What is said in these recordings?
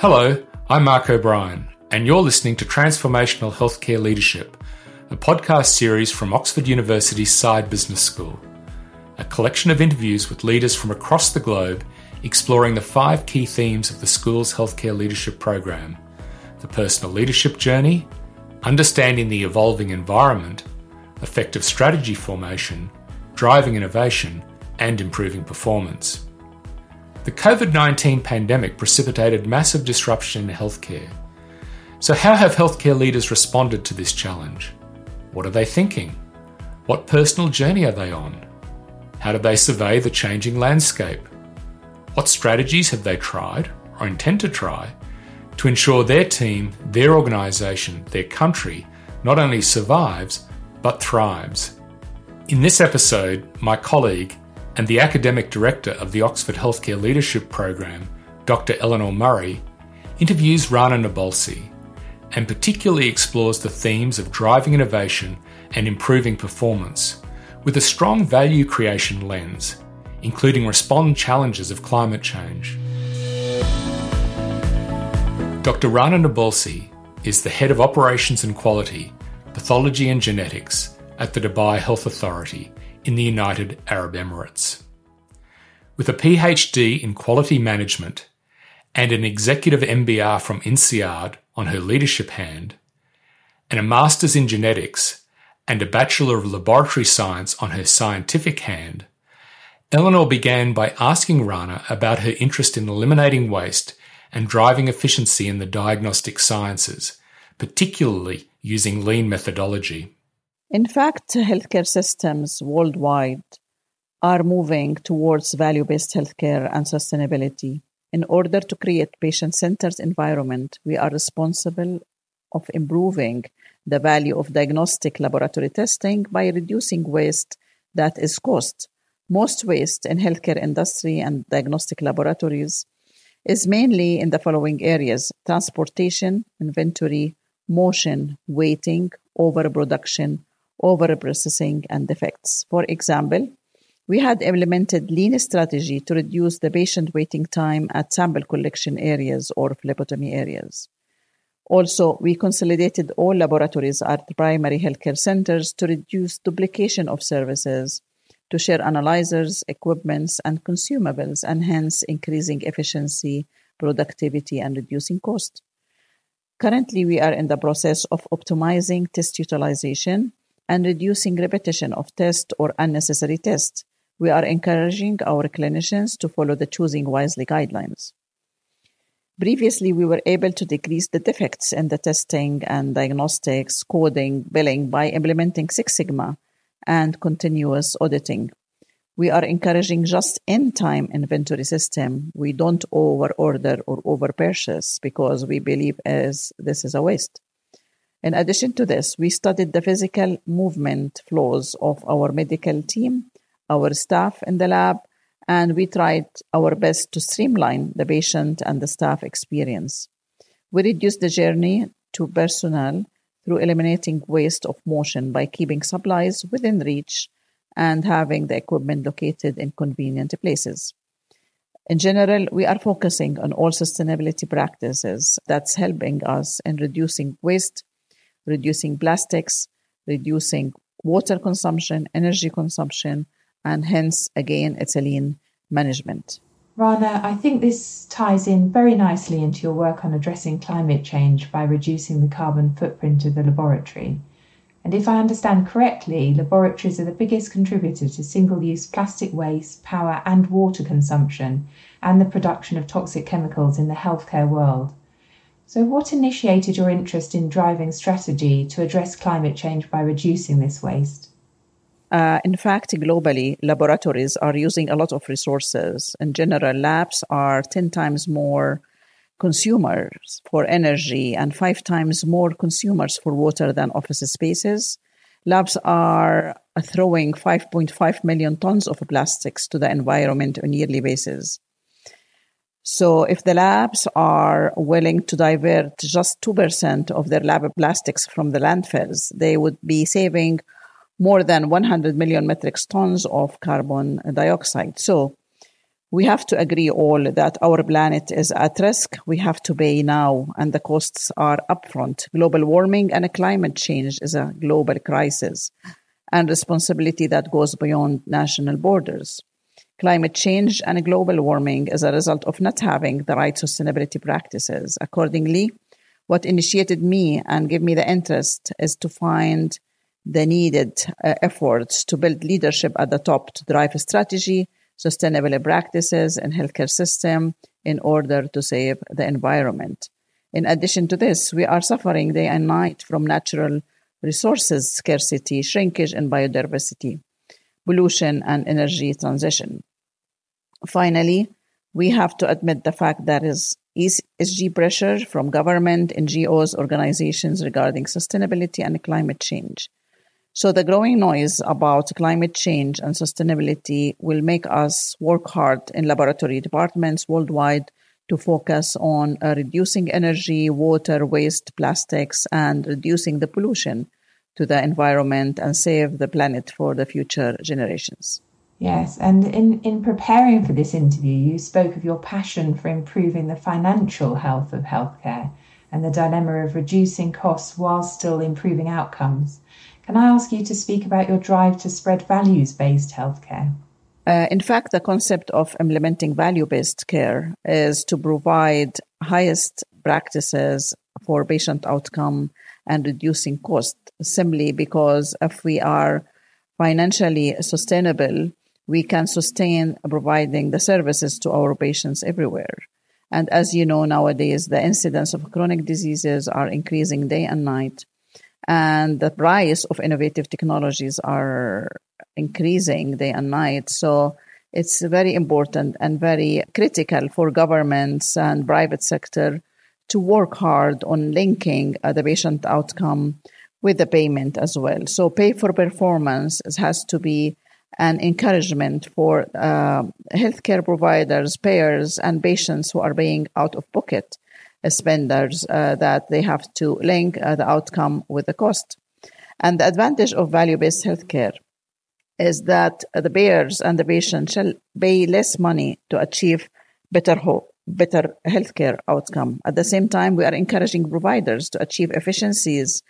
Hello, I'm Mark O'Brien, and you're listening to Transformational Healthcare Leadership, a podcast series from Oxford University's Saïd Business School, a collection of interviews with leaders from across the globe exploring the five key themes of the school's healthcare leadership program the personal leadership journey, understanding the evolving environment, effective strategy formation, driving innovation, and improving performance. The COVID 19 pandemic precipitated massive disruption in healthcare. So, how have healthcare leaders responded to this challenge? What are they thinking? What personal journey are they on? How do they survey the changing landscape? What strategies have they tried or intend to try to ensure their team, their organisation, their country not only survives but thrives? In this episode, my colleague and the academic director of the Oxford Healthcare Leadership Program, Dr. Eleanor Murray, interviews Rana Nabulsi and particularly explores the themes of driving innovation and improving performance with a strong value creation lens, including respond challenges of climate change. Dr. Rana Nabulsi is the head of operations and quality, pathology and genetics at the Dubai Health Authority in the United Arab Emirates. With a PhD in quality management and an executive MBA from INSEAD on her leadership hand, and a master's in genetics and a Bachelor of Laboratory Science on her scientific hand, Eleanor began by asking Rana about her interest in eliminating waste and driving efficiency in the diagnostic sciences, particularly using lean methodology. In fact, healthcare systems worldwide are moving towards value based healthcare and sustainability. In order to create patient centered environment, we are responsible of improving the value of diagnostic laboratory testing by reducing waste that is cost. Most waste in healthcare industry and diagnostic laboratories is mainly in the following areas transportation, inventory, motion, waiting, overproduction, overprocessing, and defects. For example, we had implemented lean strategy to reduce the patient waiting time at sample collection areas or phlebotomy areas. Also, we consolidated all laboratories at primary healthcare centers to reduce duplication of services, to share analyzers, equipments, and consumables, and hence increasing efficiency, productivity, and reducing cost. Currently, we are in the process of optimizing test utilization and reducing repetition of tests or unnecessary tests. We are encouraging our clinicians to follow the Choosing Wisely guidelines. Previously, we were able to decrease the defects in the testing and diagnostics, coding, billing by implementing Six Sigma and continuous auditing. We are encouraging just-in-time inventory system. We don't over-order or over-purchase because we believe as this is a waste. In addition to this, we studied the physical movement flows of our medical team, our staff in the lab, and we tried our best to streamline the patient and the staff experience. We reduced the journey to personnel through eliminating waste of motion by keeping supplies within reach and having the equipment located in convenient places. In general, we are focusing on all sustainability practices that's helping us in reducing waste reducing plastics, reducing water consumption, energy consumption, and hence, again, lean management. Rana, I think this ties in very nicely into your work on addressing climate change by reducing the carbon footprint of the laboratory. And if I understand correctly, laboratories are the biggest contributor to single use plastic waste, power, and water consumption, and the production of toxic chemicals in the healthcare world. So, what initiated your interest in driving strategy to address climate change by reducing this waste? Uh, in fact, globally, laboratories are using a lot of resources. In general, labs are 10 times more consumers for energy and five times more consumers for water than office spaces. Labs are throwing 5.5 million tons of plastics to the environment on a yearly basis. So if the labs are willing to divert just 2% of their lab plastics from the landfills, they would be saving more than 100 million metric tons of carbon dioxide. So We have to agree all that our planet is at risk. We have to pay now, and the costs are upfront. Global warming and climate change is a global crisis and responsibility that goes beyond national borders. Climate change and global warming as a result of not having the right sustainability practices. Accordingly, what initiated me and gave me the interest is to find the needed uh, efforts to build leadership at the top to drive a strategy sustainable practices and healthcare system in order to save the environment. In addition to this, we are suffering day and night from natural resources scarcity, shrinkage in biodiversity, pollution, and energy transition. Finally, we have to admit the fact that is ESG pressure from government, NGOs, organizations regarding sustainability and climate change. So the growing noise about climate change and sustainability will make us work hard in laboratory departments worldwide to focus on uh, reducing energy, water, waste, plastics, and reducing the pollution to the environment and save the planet for the future generations. Yes, and in, in preparing for this interview, you spoke of your passion for improving the financial health of healthcare and the dilemma of reducing costs while still improving outcomes. Can I ask you to speak about your drive to spread values based healthcare? Uh, in fact, the concept of implementing value based care is to provide highest practices for patient outcome and reducing cost simply because if we are financially sustainable, we can sustain providing the services to our patients everywhere. And as you know, nowadays, the incidence of chronic diseases are increasing day and night and the price of innovative technologies are increasing day and night. So it's very important and very critical for governments and private sector to work hard on linking uh, the patient outcome with the payment as well. So pay for performance has to be an encouragement for uh, healthcare providers, payers, and patients who are paying out of pocket spenders uh, that they have to link uh, the outcome with the cost. And the advantage of value-based healthcare is that the payers and the patient shall pay less money to achieve better hope better healthcare outcome. At the same time, we are encouraging providers to achieve efficiencies,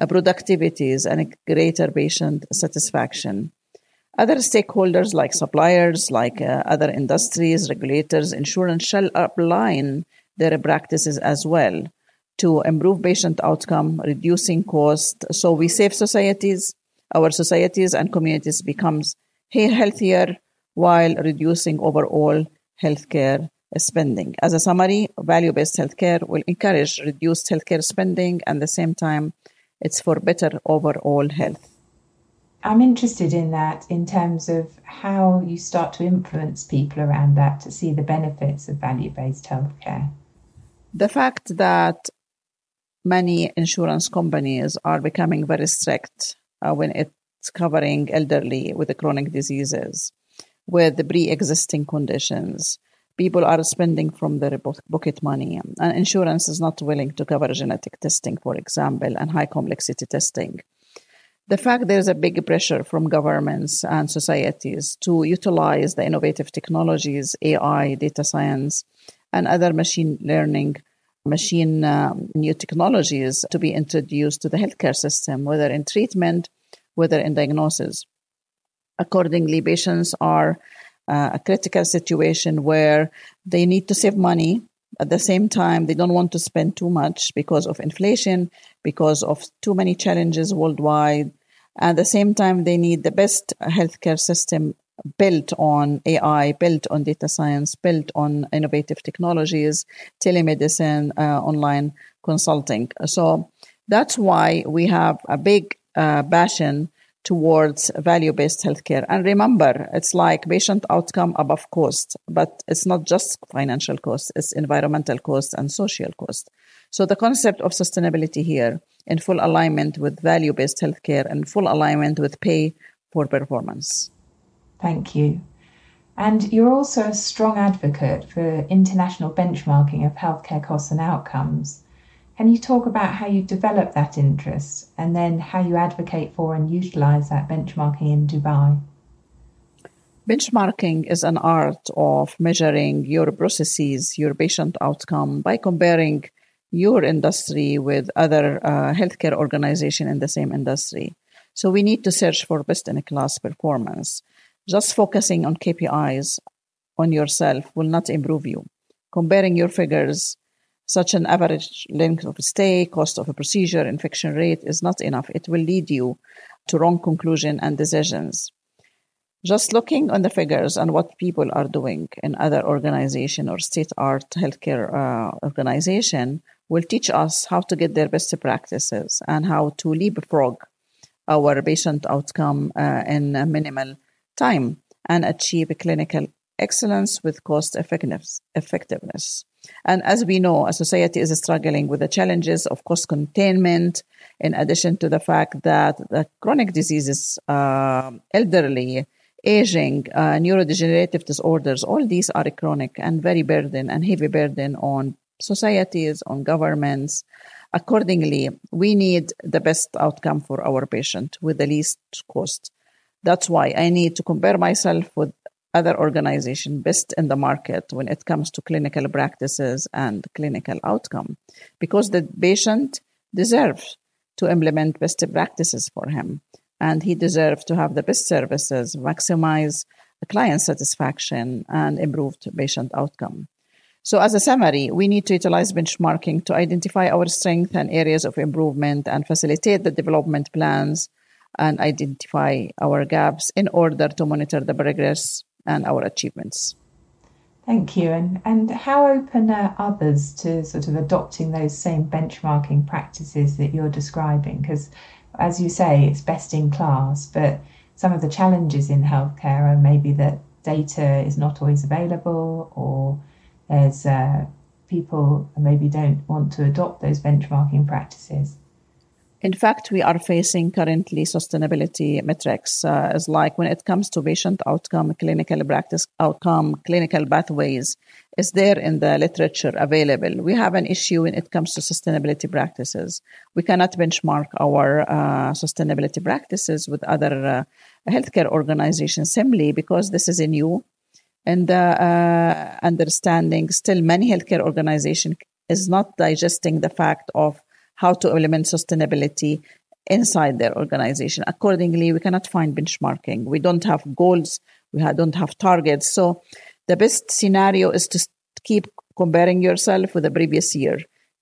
uh, productivities, and greater patient satisfaction. Other stakeholders like suppliers, like uh, other industries, regulators, insurance shall align their practices as well to improve patient outcome, reducing cost. So we save societies, our societies and communities becomes healthier while reducing overall healthcare spending. As a summary, value-based healthcare will encourage reduced healthcare spending and at the same time it's for better overall health. I'm interested in that in terms of how you start to influence people around that to see the benefits of value based healthcare. The fact that many insurance companies are becoming very strict uh, when it's covering elderly with the chronic diseases, with the pre-existing conditions. People are spending from their pocket money, and insurance is not willing to cover genetic testing, for example, and high complexity testing. The fact there's a big pressure from governments and societies to utilize the innovative technologies, AI, data science, and other machine learning machine uh, new technologies to be introduced to the healthcare system, whether in treatment, whether in diagnosis. Accordingly, patients are uh, a critical situation where they need to save money. At the same time, they don't want to spend too much because of inflation, because of too many challenges worldwide. At the same time, they need the best healthcare system built on AI, built on data science, built on innovative technologies, telemedicine, uh, online consulting. So that's why we have a big uh, passion towards value-based healthcare. And remember, it's like patient outcome above cost, but it's not just financial cost, it's environmental cost and social cost. So the concept of sustainability here in full alignment with value-based healthcare and full alignment with pay for performance. Thank you. And you're also a strong advocate for international benchmarking of healthcare costs and outcomes. Can you talk about how you develop that interest and then how you advocate for and utilize that benchmarking in Dubai? Benchmarking is an art of measuring your processes, your patient outcome by comparing your industry with other uh, healthcare organization in the same industry. So we need to search for best in class performance. Just focusing on KPIs on yourself will not improve you. Comparing your figures, such an average length of stay, cost of a procedure, infection rate is not enough. It will lead you to wrong conclusion and decisions. Just looking on the figures and what people are doing in other organization or state art healthcare uh, organization will teach us how to get their best practices and how to leapfrog our patient outcome uh, in minimal time and achieve clinical excellence with cost effectiveness. And as we know, a society is struggling with the challenges of cost containment, in addition to the fact that the chronic diseases, uh, elderly, aging, uh, neurodegenerative disorders, all these are chronic and very burden and heavy burden on societies, on governments. Accordingly, we need the best outcome for our patient with the least cost. That's why I need to compare myself with other organization best in the market when it comes to clinical practices and clinical outcome because the patient deserves to implement best practices for him and he deserves to have the best services, maximize client satisfaction, and improved patient outcome. So, as a summary, we need to utilize benchmarking to identify our strengths and areas of improvement and facilitate the development plans and identify our gaps in order to monitor the progress and our achievements. Thank you. And, and how open are others to sort of adopting those same benchmarking practices that you're describing? Because as you say, it's best in class, but some of the challenges in healthcare are maybe that data is not always available, or there's uh, people maybe don't want to adopt those benchmarking practices. In fact, we are facing currently sustainability metrics, uh, as like when it comes to patient outcome, clinical practice outcome, clinical pathways, is there in the literature available. We have an issue when it comes to sustainability practices. We cannot benchmark our uh, sustainability practices with other uh, healthcare organizations simply because this is a new and uh, understanding. Still, many healthcare organizations is not digesting the fact of how to implement sustainability inside their organization. Accordingly, we cannot find benchmarking. We don't have goals. We don't have targets. So the best scenario is to keep comparing yourself with the previous year,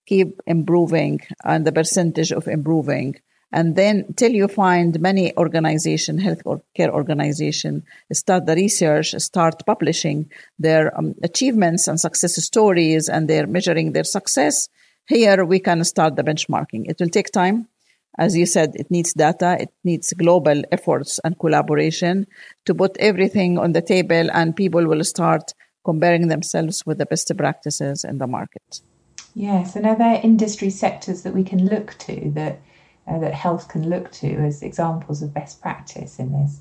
keep improving and the percentage of improving. And then till you find many organization, health care organization, start the research, start publishing their um, achievements and success stories, and they're measuring their success here we can start the benchmarking. It will take time. As you said, it needs data, it needs global efforts and collaboration to put everything on the table, and people will start comparing themselves with the best practices in the market. Yes, and are there industry sectors that we can look to that uh, that health can look to as examples of best practice in this?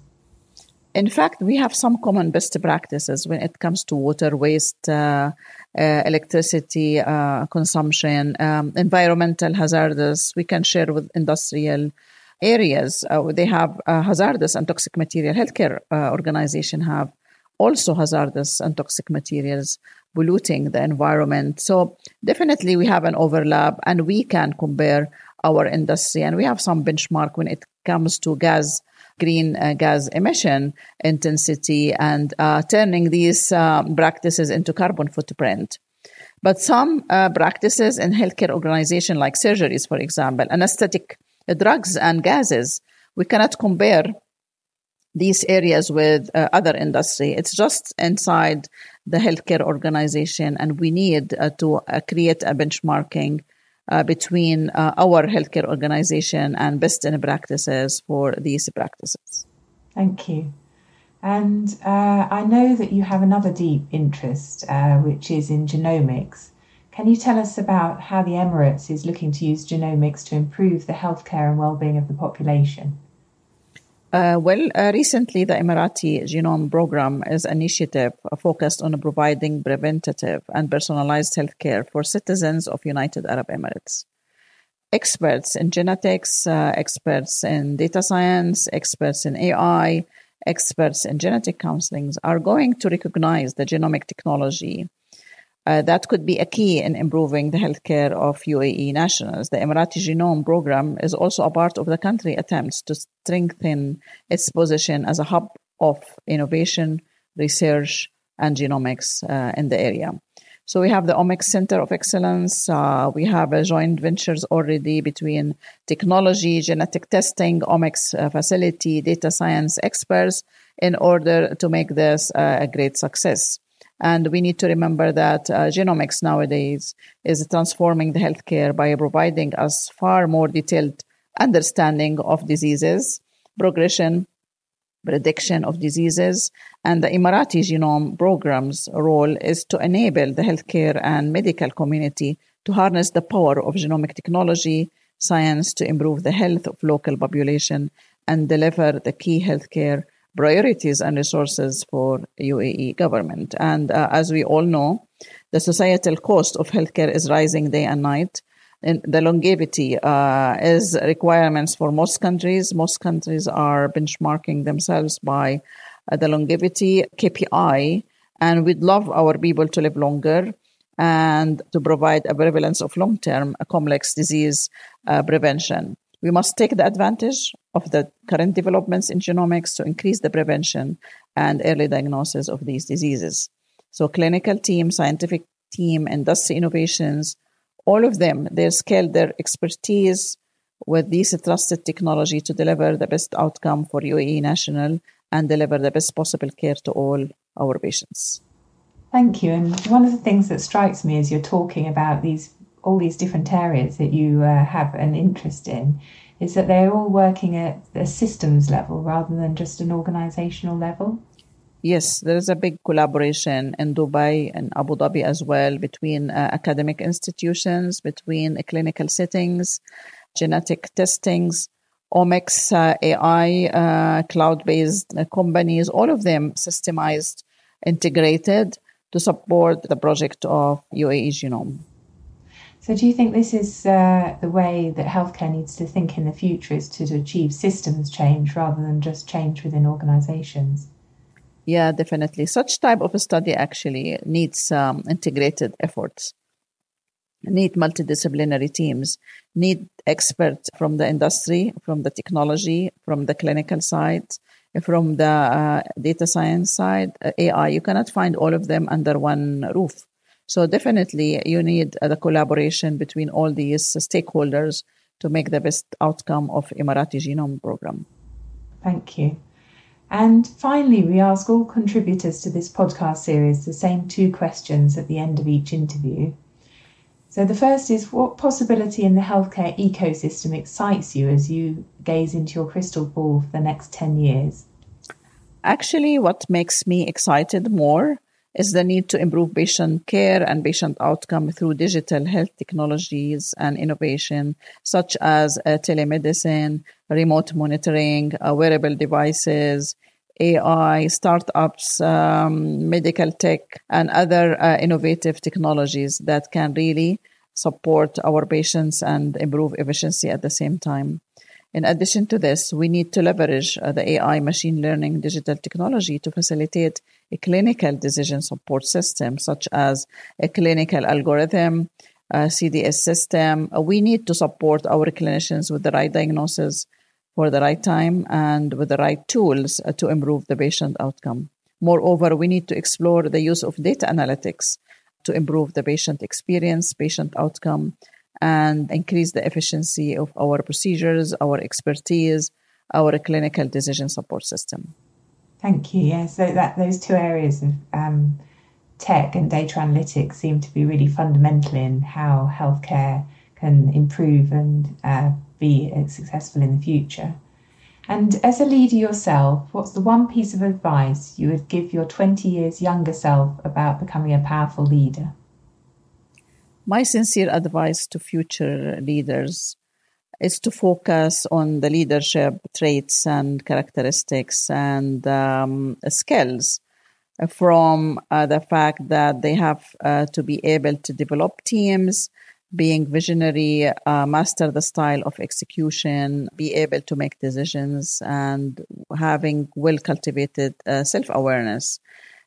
In fact, we have some common best practices when it comes to water waste, uh, uh, electricity uh, consumption, um, environmental hazards. We can share with industrial areas. Uh, they have uh, hazardous and toxic material. Healthcare uh, organization have also hazardous and toxic materials polluting the environment. So definitely we have an overlap, and we can compare our industry, and we have some benchmark when it comes to gas green uh, gas emission intensity and uh, turning these uh, practices into carbon footprint. But some uh, practices in healthcare organization, like surgeries, for example, anesthetic drugs and gases, we cannot compare these areas with uh, other industry. It's just inside the healthcare organization, and we need uh, to create a benchmarking uh, between uh, our healthcare organization and best in practices for these practices. Thank you. And uh, I know that you have another deep interest, uh, which is in genomics. Can you tell us about how the Emirates is looking to use genomics to improve the healthcare and well-being of the population? Uh, well, uh, recently the Emirati Genome Program is an initiative focused on providing preventative and personalized healthcare for citizens of United Arab Emirates. Experts in genetics, uh, experts in data science, experts in AI, experts in genetic counseling are going to recognize the genomic technology uh, that could be a key in improving the healthcare of UAE nationals. The Emirati Genome Program is also a part of the country attempts to strengthen its position as a hub of innovation, research, and genomics uh, in the area. So we have the Omics Center of Excellence. Uh, we have joint ventures already between technology, genetic testing, omics uh, facility, data science experts in order to make this uh, a great success. And we need to remember that uh, genomics nowadays is transforming the healthcare by providing us far more detailed understanding of diseases, progression, prediction of diseases. And the Emirati Genome Program's role is to enable the healthcare and medical community to harness the power of genomic technology, science to improve the health of local population and deliver the key healthcare priorities and resources for UAE government. And uh, as we all know, the societal cost of healthcare is rising day and night. And the longevity uh, is requirements for most countries. Most countries are benchmarking themselves by uh, the longevity KPI, and we'd love our people to live longer and to provide a prevalence of long-term complex disease uh, prevention. We must take the advantage of the current developments in genomics to increase the prevention and early diagnosis of these diseases. So, clinical team, scientific team, industry innovations, all of them, they scaled their expertise with this trusted technology to deliver the best outcome for UAE national and deliver the best possible care to all our patients. Thank you. And one of the things that strikes me as you're talking about these all these different areas that you uh, have an interest in is that they're all working at a systems level rather than just an organizational level. Yes, there is a big collaboration in Dubai and Abu Dhabi as well between uh, academic institutions, between uh, clinical settings, genetic testings, omics, uh, AI, uh, cloud based uh, companies, all of them systemized, integrated to support the project of UAE Genome. So, do you think this is uh, the way that healthcare needs to think in the future is to achieve systems change rather than just change within organizations? Yeah, definitely. Such type of a study actually needs um, integrated efforts, need multidisciplinary teams, need experts from the industry, from the technology, from the clinical side, from the uh, data science side, uh, AI. You cannot find all of them under one roof. So definitely you need the collaboration between all these stakeholders to make the best outcome of Emirati Genome Program. Thank you. And finally, we ask all contributors to this podcast series the same two questions at the end of each interview. So, the first is what possibility in the healthcare ecosystem excites you as you gaze into your crystal ball for the next 10 years? Actually, what makes me excited more is the need to improve patient care and patient outcome through digital health technologies and innovation, such as uh, telemedicine, remote monitoring, uh, wearable devices, AI, startups, um, medical tech, and other uh, innovative technologies that can really support our patients and improve efficiency at the same time. In addition to this, we need to leverage uh, the AI, machine learning, digital technology to facilitate a clinical decision support system, such as a clinical algorithm, a CDS system. Uh, we need to support our clinicians with the right diagnosis for the right time and with the right tools uh, to improve the patient outcome. Moreover, we need to explore the use of data analytics to improve the patient experience, patient outcome, and increase the efficiency of our procedures, our expertise, our clinical decision support system. Thank you. Yeah, so that those two areas of um, tech and data analytics seem to be really fundamental in how healthcare can improve and uh, be successful in the future. And as a leader yourself, what's the one piece of advice you would give your 20 years younger self about becoming a powerful leader? My sincere advice to future leaders is to focus on the leadership traits and characteristics and um, skills from uh, the fact that they have uh, to be able to develop teams, being visionary, uh, master the style of execution, be able to make decisions, and having well cultivated uh, self awareness.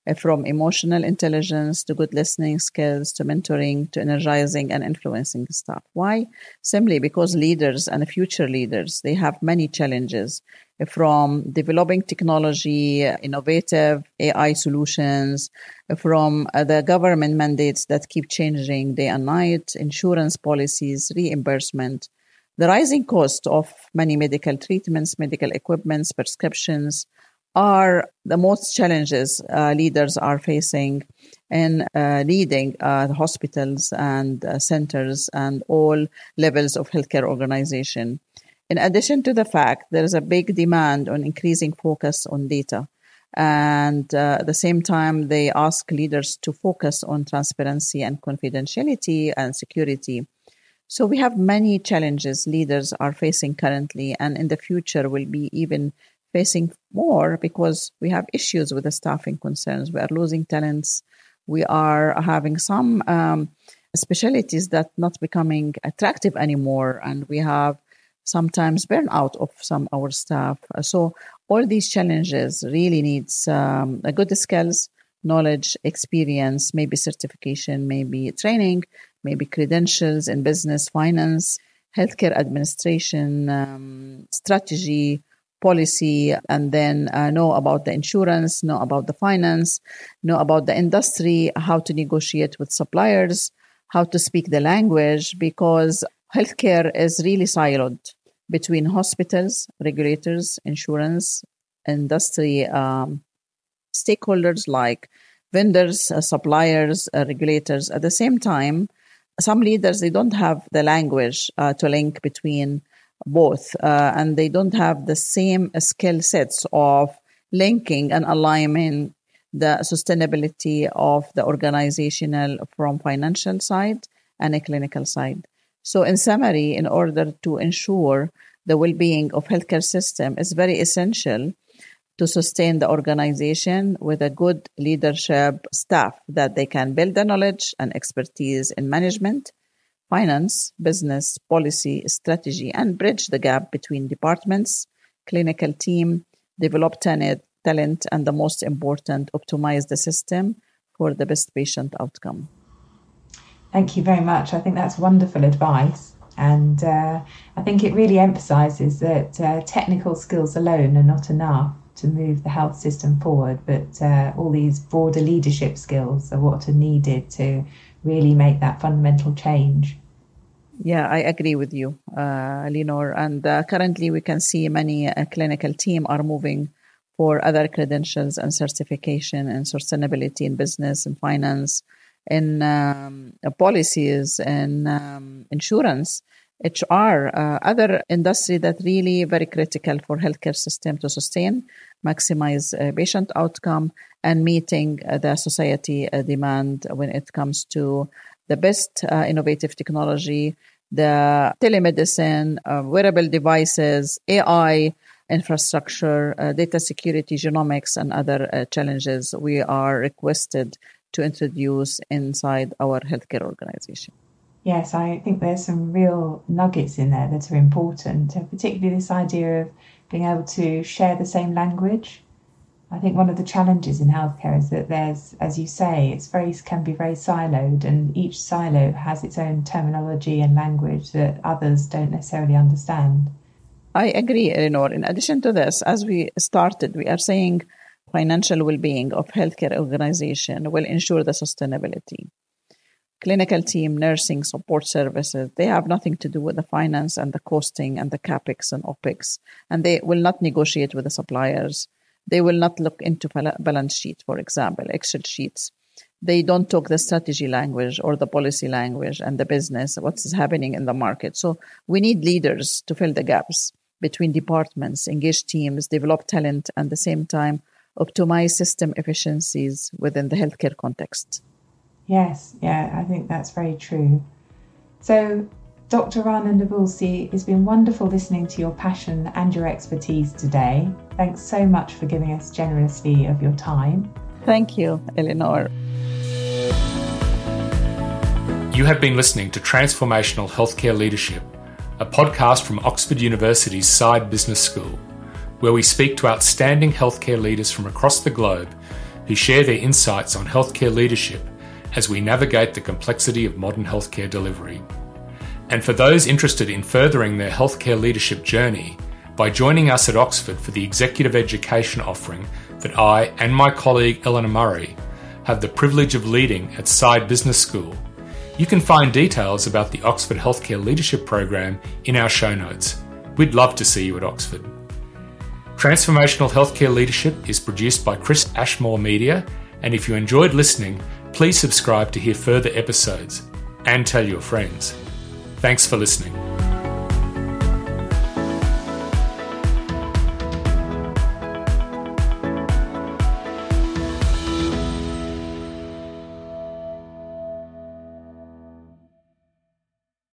Uh, from emotional intelligence to good listening skills to mentoring to energizing and influencing staff. Why? Simply because leaders and future leaders, they have many challenges uh, from developing technology, innovative AI solutions, uh, from the government mandates that keep changing day and night, insurance policies, reimbursement, the rising cost of many medical treatments, medical equipments, prescriptions, are the most challenges uh, leaders are facing in uh, leading uh, hospitals and uh, centers and all levels of healthcare organization. In addition to the fact there is a big demand on increasing focus on data, and uh, at the same time they ask leaders to focus on transparency and confidentiality and security. So we have many challenges leaders are facing currently, and in the future will be even facing more because we have issues with the staffing concerns. We are losing talents. We are having some um, specialties that not becoming attractive anymore, and we have sometimes burnout of some our staff. So all these challenges really needs um, a good skills, knowledge, experience, maybe certification, maybe training, maybe credentials in business, finance, healthcare administration, um, strategy, policy and then uh, know about the insurance, know about the finance, know about the industry, how to negotiate with suppliers, how to speak the language, because healthcare is really siloed between hospitals, regulators, insurance, industry um, stakeholders like vendors, uh, suppliers, uh, regulators. At the same time, some leaders they don't have the language uh, to link between both, uh, and they don't have the same skill sets of linking and aligning the sustainability of the organizational from financial side and a clinical side. So, in summary, in order to ensure the well-being of healthcare system is very essential to sustain the organization with a good leadership staff that they can build the knowledge and expertise in management finance, business, policy, strategy, and bridge the gap between departments, clinical team, develop talent, talent, and the most important, optimize the system for the best patient outcome. Thank you very much. I think that's wonderful advice. And uh, I think it really emphasizes that uh, technical skills alone are not enough to move the health system forward, but uh, all these broader leadership skills are what are needed to really make that fundamental change. Yeah, I agree with you, uh, Eleanor. And uh, currently, we can see many uh, clinical team are moving for other credentials and certification and sustainability in business and finance, in um, policies and um, insurance, HR, uh, other industry that really very critical for healthcare system to sustain, maximize uh, patient outcome, and meeting uh, the society demand when it comes to the best uh, innovative technology, the telemedicine, uh, wearable devices, AI infrastructure, uh, data security, genomics, and other uh, challenges we are requested to introduce inside our healthcare organization. Yes, I think there's some real nuggets in there that are important, particularly this idea of being able to share the same language I think one of the challenges in healthcare is that there's, as you say, it's very can be very siloed, and each silo has its own terminology and language that others don't necessarily understand. I agree, Eleanor. In addition to this, as we started, we are saying financial well-being of healthcare organization will ensure the sustainability. Clinical team, nursing, support services, they have nothing to do with the finance and the costing and the capex and opex, and they will not negotiate with the suppliers they will not look into balance sheet, for example, Excel sheets. They don't talk the strategy language or the policy language and the business, what's happening in the market. So we need leaders to fill the gaps between departments, engage teams, develop talent, and at the same time optimize system efficiencies within the healthcare context. Yes, yeah, I think that's very true. So Dr. Rana Nabulsi, it's been wonderful listening to your passion and your expertise today. Thanks so much for giving us generously of your time. Thank you, Eleanor. You have been listening to Transformational Healthcare Leadership, a podcast from Oxford University's Saïd Business School, where we speak to outstanding healthcare leaders from across the globe who share their insights on healthcare leadership as we navigate the complexity of modern healthcare delivery. And for those interested in furthering their healthcare leadership journey, by joining us at Oxford for the executive education offering that I and my colleague Eleanor Murray have the privilege of leading at Saïd Business School you can find details about the Oxford Healthcare Leadership Program in our show notes. We'd love to see you at Oxford. Transformational Healthcare Leadership is produced by Chris Ashmore Media, and if you enjoyed listening, please subscribe to hear further episodes and tell your friends. Thanks for listening.